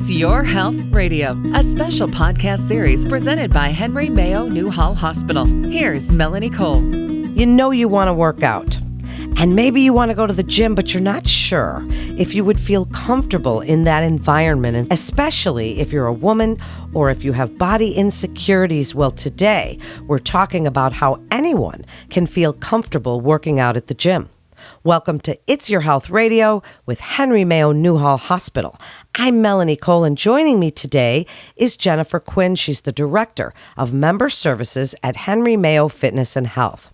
It's Your Health Radio, a special podcast series presented by Henry Mayo Newhall Hospital. Here's Melanie Cole. You know you want to work out. And maybe you want to go to the gym, but you're not sure if you would feel comfortable in that environment, especially if you're a woman or if you have body insecurities. Well, today we're talking about how anyone can feel comfortable working out at the gym. Welcome to It's Your Health Radio with Henry Mayo Newhall Hospital. I'm Melanie Cole, and joining me today is Jennifer Quinn. She's the Director of Member Services at Henry Mayo Fitness and Health.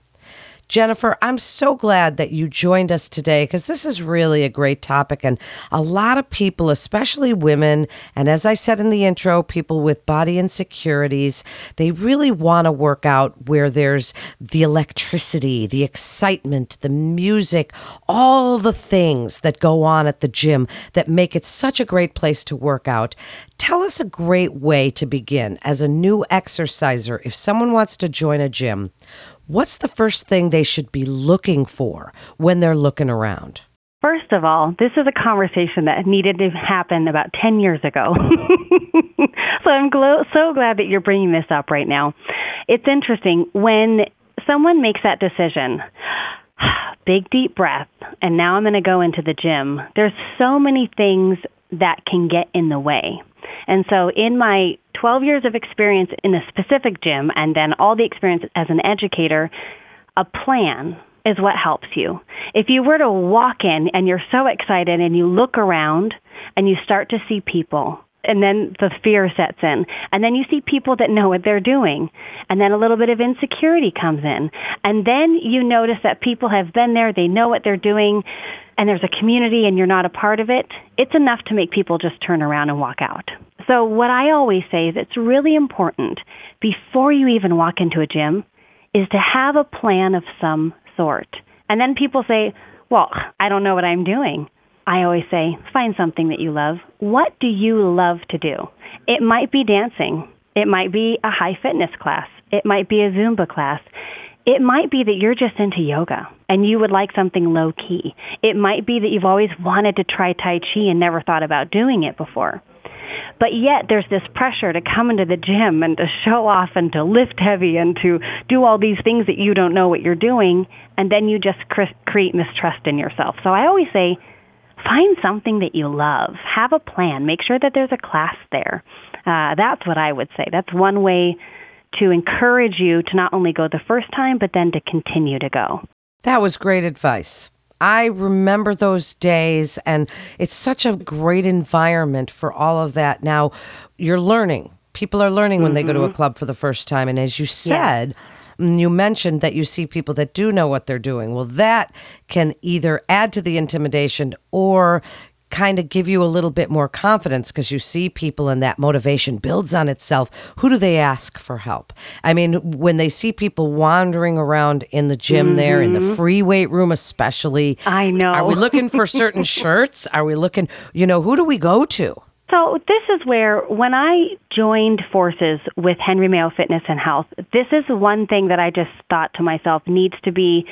Jennifer, I'm so glad that you joined us today because this is really a great topic. And a lot of people, especially women, and as I said in the intro, people with body insecurities, they really want to work out where there's the electricity, the excitement, the music, all the things that go on at the gym that make it such a great place to work out. Tell us a great way to begin as a new exerciser if someone wants to join a gym what's the first thing they should be looking for when they're looking around? First of all, this is a conversation that needed to happen about 10 years ago. so I'm glo- so glad that you're bringing this up right now. It's interesting when someone makes that decision, big deep breath, and now I'm going to go into the gym. There's so many things that can get in the way. And so in my 12 years of experience in a specific gym and then all the experience as an educator, a plan is what helps you. If you were to walk in and you're so excited and you look around and you start to see people and then the fear sets in and then you see people that know what they're doing and then a little bit of insecurity comes in and then you notice that people have been there they know what they're doing and there's a community and you're not a part of it it's enough to make people just turn around and walk out so, what I always say is it's really important before you even walk into a gym is to have a plan of some sort. And then people say, Well, I don't know what I'm doing. I always say, Find something that you love. What do you love to do? It might be dancing, it might be a high fitness class, it might be a Zumba class. It might be that you're just into yoga and you would like something low key. It might be that you've always wanted to try Tai Chi and never thought about doing it before. But yet there's this pressure to come into the gym and to show off and to lift heavy and to do all these things that you don't know what you're doing. And then you just create mistrust in yourself. So I always say, find something that you love. Have a plan. Make sure that there's a class there. Uh, that's what I would say. That's one way to encourage you to not only go the first time, but then to continue to go. That was great advice. I remember those days, and it's such a great environment for all of that. Now, you're learning. People are learning when mm-hmm. they go to a mm-hmm. club for the first time. And as you said, yeah. you mentioned that you see people that do know what they're doing. Well, that can either add to the intimidation or kind of give you a little bit more confidence because you see people and that motivation builds on itself. Who do they ask for help? I mean, when they see people wandering around in the gym mm-hmm. there, in the mm-hmm. free weight room, especially. I know. Are we looking for certain shirts? Are we looking, you know, who do we go to? So, this is where, when I joined forces with Henry Mayo Fitness and Health, this is one thing that I just thought to myself needs to be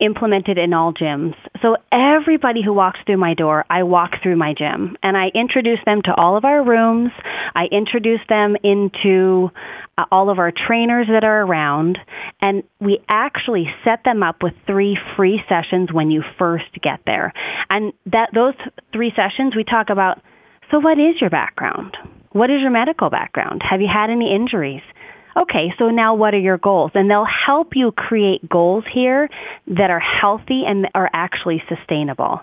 implemented in all gyms. So everybody who walks through my door, I walk through my gym and I introduce them to all of our rooms. I introduce them into uh, all of our trainers that are around and we actually set them up with three free sessions when you first get there. And that those three sessions we talk about so what is your background? What is your medical background? Have you had any injuries? Okay, so now what are your goals? And they'll help you create goals here that are healthy and are actually sustainable.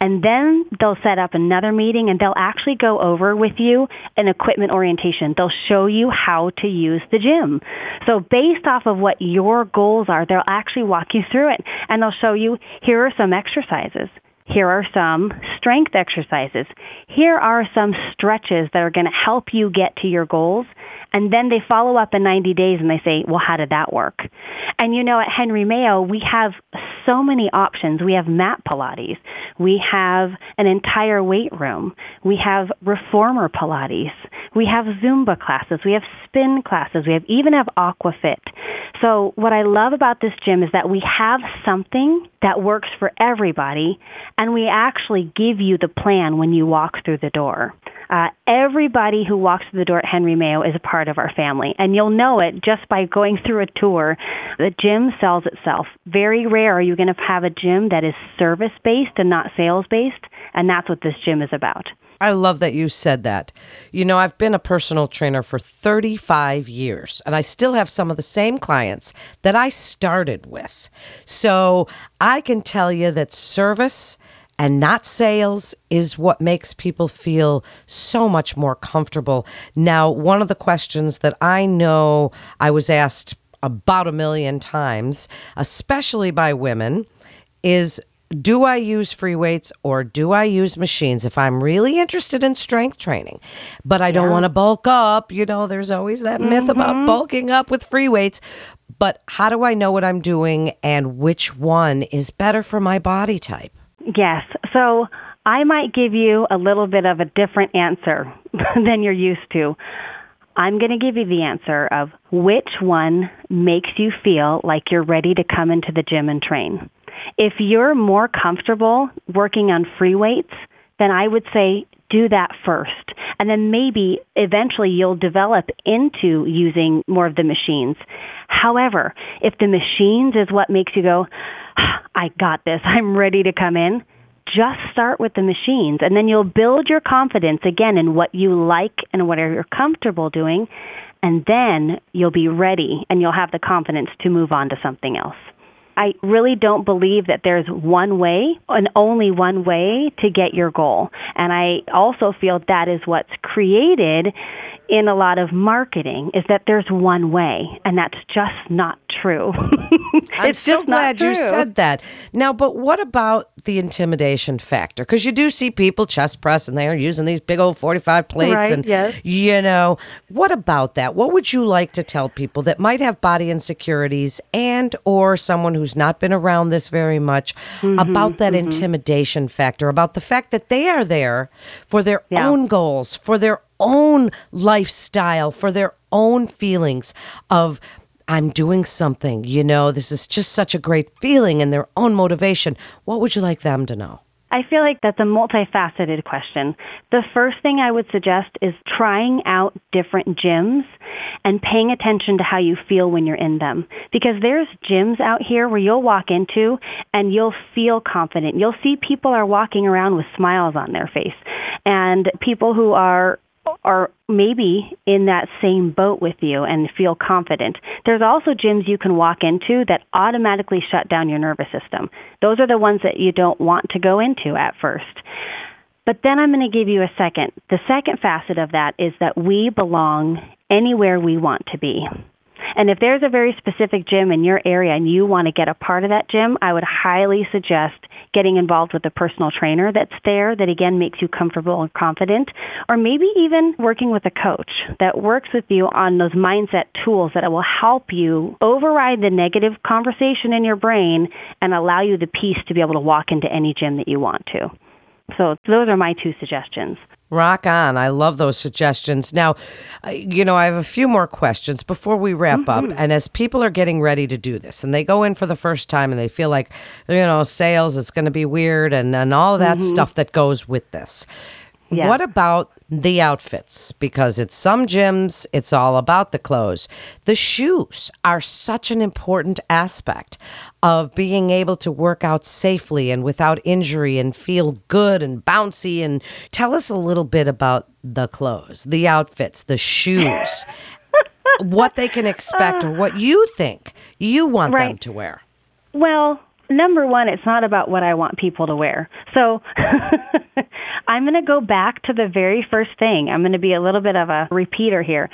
And then they'll set up another meeting and they'll actually go over with you an equipment orientation. They'll show you how to use the gym. So, based off of what your goals are, they'll actually walk you through it and they'll show you here are some exercises. Here are some strength exercises. Here are some stretches that are going to help you get to your goals and then they follow up in 90 days and they say, well, how did that work? And you know, at Henry Mayo, we have so many options. We have mat Pilates. We have an entire weight room. We have reformer Pilates. We have Zumba classes. We have spin classes. We have even have Aquafit. So what I love about this gym is that we have something that works for everybody and we actually give you the plan when you walk through the door. Uh, everybody who walks through the door at Henry Mayo is a part of our family, and you'll know it just by going through a tour. The gym sells itself. Very rare are you going to have a gym that is service based and not sales based, and that's what this gym is about. I love that you said that. You know, I've been a personal trainer for 35 years, and I still have some of the same clients that I started with. So I can tell you that service and not sales is what makes people feel so much more comfortable. Now, one of the questions that I know I was asked about a million times, especially by women, is do I use free weights or do I use machines if I'm really interested in strength training, but I don't want to bulk up? You know, there's always that myth Mm-hmm. about bulking up with free weights. But how do I know what I'm doing and which one is better for my body type? Yes. So I might give you a little bit of a different answer than you're used to. I'm going to give you the answer of which one makes you feel like you're ready to come into the gym and train. If you're more comfortable working on free weights, then I would say do that first. And then maybe eventually you'll develop into using more of the machines. However, if the machines is what makes you go, I got this, I'm ready to come in, just start with the machines and then you'll build your confidence again in what you like and what you're comfortable doing and then you'll be ready and you'll have the confidence to move on to something else. I really don't believe that there's one way and only one way to get your goal. And I also feel that is what's created in a lot of marketing is that there's one way and that's just not true. I'm so glad you said that. Now, but what about the intimidation factor? Because you do see people chest press and they're using these big old 45 plates. Right, and, yes. you know, what about that? What would you like to tell people that might have body insecurities and or someone who's not been around this very much Mm-hmm, about that intimidation factor, about the fact that they are there for their Yeah. own goals, for their own lifestyle, for their own feelings of I'm doing something, you know, this is just such a great feeling and their own motivation. What would you like them to know? I feel like that's a multifaceted question. The first thing I would suggest is trying out different gyms and paying attention to how you feel when you're in them. Because there's gyms out here where you'll walk into and you'll feel confident. You'll see people are walking around with smiles on their face and people who are are maybe in that same boat with you and feel confident. There's also gyms you can walk into that automatically shut down your nervous system. Those are the ones that you don't want to go into at first. But then I'm going to give you a second. The second facet of that is that we belong anywhere we want to be. And if there's a very specific gym in your area and you want to get a part of that gym, I would highly suggest getting involved with a personal trainer that's there that again makes you comfortable and confident, or maybe even working with a coach that works with you on those mindset tools that will help you override the negative conversation in your brain and allow you the peace to be able to walk into any gym that you want to. So those are my two suggestions. Rock on. I love those suggestions. Now, you know, I have a few more questions before we wrap up. Mm-hmm. And as people are getting ready to do this and they go in for the first time and they feel like, you know, sales is going to be weird and, and all that mm-hmm. stuff that goes with this. Yeah. What about the outfits? Because at some gyms, it's all about the clothes. The shoes are such an important aspect of being able to work out safely and without injury and feel good and bouncy. And tell us a little bit about the clothes, the outfits, the shoes, what they can expect or what you think you want them to wear. Well, number one, it's not about what I want people to wear. So I'm going to go back to the very first thing. I'm going to be a little bit of a repeater here.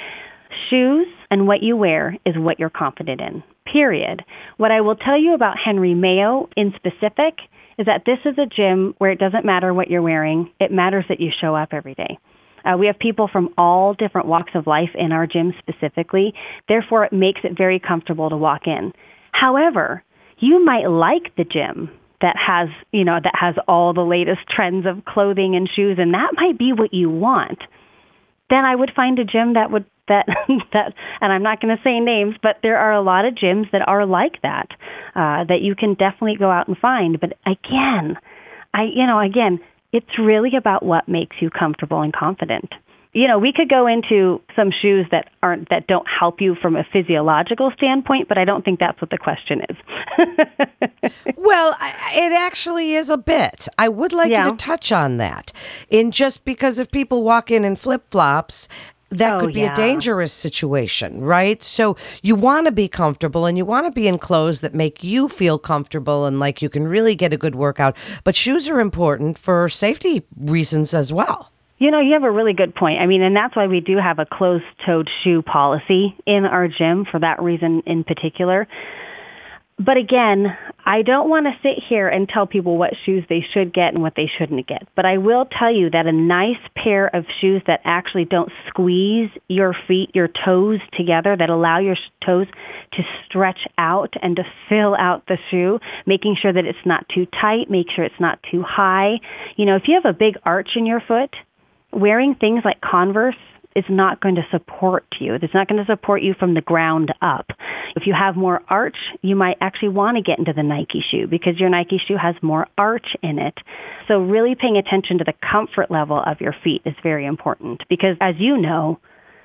Shoes and what you wear is what you're confident in, period. What I will tell you about Henry Mayo in specific is that this is a gym where it doesn't matter what you're wearing, it matters that you show up every day. Uh, we have people from all different walks of life in our gym specifically. Therefore, it makes it very comfortable to walk in. However, you might like the gym that has, you know, that has all the latest trends of clothing and shoes, and that might be what you want. Then I would find a gym that would that that, and I'm not going to say names, but there are a lot of gyms that are like that uh, that you can definitely go out and find. But again, I, you know, again, It's really about what makes you comfortable and confident you know, we could go into some shoes that aren't that don't help you from a physiological standpoint, but I don't think that's what the question is. well, it actually is a bit. I would like yeah. you to touch on that. In just because if people walk in in flip-flops, that oh, could be yeah. a dangerous situation, right? So you want to be comfortable and you want to be in clothes that make you feel comfortable and like you can really get a good workout. But shoes are important for safety reasons as well. You know, you have a really good point. I mean, and that's why we do have a closed toed shoe policy in our gym for that reason in particular. But again, I don't want to sit here and tell people what shoes they should get and what they shouldn't get. But I will tell you that a nice pair of shoes that actually don't squeeze your feet, your toes together, that allow your toes to stretch out and to fill out the shoe, making sure that it's not too tight, make sure it's not too high. You know, if you have a big arch in your foot, wearing things like Converse is not going to support you. It's not going to support you from the ground up. If you have more arch, you might actually want to get into the Nike shoe because your Nike shoe has more arch in it. So, really paying attention to the comfort level of your feet is very important because, as you know,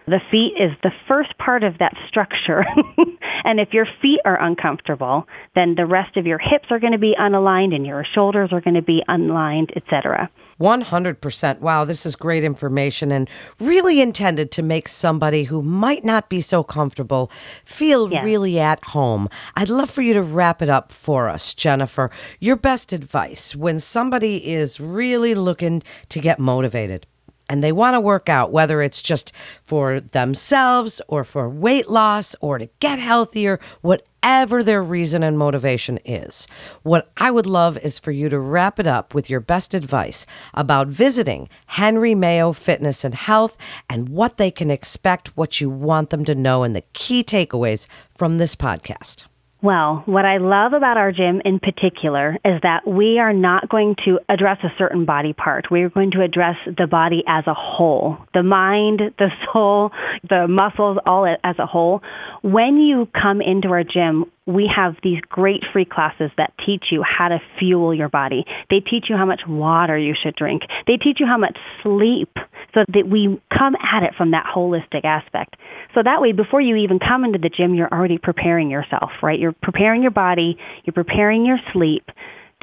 the feet is the first part of that structure. and if your feet are uncomfortable, then the rest of your hips are going to be unaligned and your shoulders are going to be unaligned, etc. 100%. Wow, this is great information and really intended to make somebody who might not be so comfortable feel yes. really at home. I'd love for you to wrap it up for us, Jennifer. Your best advice when somebody is really looking to get motivated and they want to work out, whether it's just for themselves or for weight loss or to get healthier, whatever their reason and motivation is. What I would love is for you to wrap it up with your best advice about visiting Henry Mayo Fitness and Health and what they can expect, what you want them to know, and the key takeaways from this podcast. Well, what I love about our gym in particular is that we are not going to address a certain body part. We're going to address the body as a whole the mind, the soul, the muscles, all as a whole. When you come into our gym, we have these great free classes that teach you how to fuel your body. They teach you how much water you should drink. They teach you how much sleep so that we come at it from that holistic aspect. So that way, before you even come into the gym, you're already preparing yourself, right? You're preparing your body, you're preparing your sleep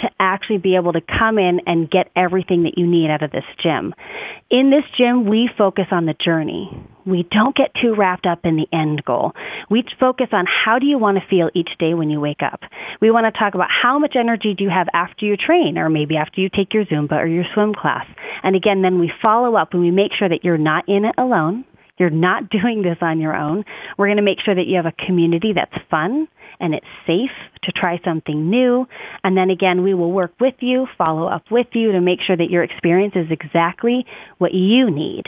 to actually be able to come in and get everything that you need out of this gym. In this gym, we focus on the journey. We don't get too wrapped up in the end goal. We focus on how do you want to feel each day when you wake up. We want to talk about how much energy do you have after you train or maybe after you take your Zumba or your swim class. And again, then we follow up and we make sure that you're not in it alone. You're not doing this on your own. We're going to make sure that you have a community that's fun and it's safe to try something new. And then again, we will work with you, follow up with you to make sure that your experience is exactly what you need.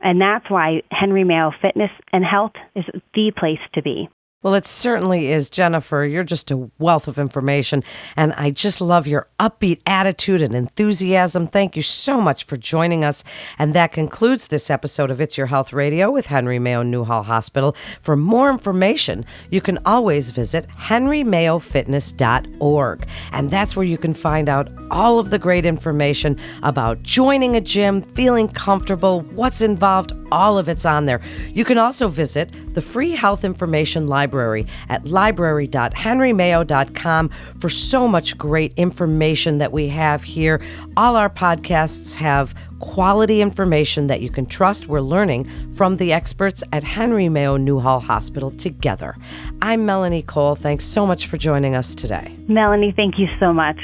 And that's why Henry Mayo Fitness and Health is the place to be. Well, it certainly is, Jennifer. You're just a wealth of information, and I just love your upbeat attitude and enthusiasm. Thank you so much for joining us. And that concludes this episode of It's Your Health Radio with Henry Mayo Newhall Hospital. For more information, you can always visit henrymayofitness.org, and that's where you can find out all of the great information about joining a gym, feeling comfortable, what's involved, all of it's on there. You can also visit the free health information library library at library.henrymayo.com for so much great information that we have here. All our podcasts have quality information that you can trust. We're learning from the experts at Henry Mayo Newhall Hospital together. I'm Melanie Cole. Thanks so much for joining us today. Melanie, thank you so much.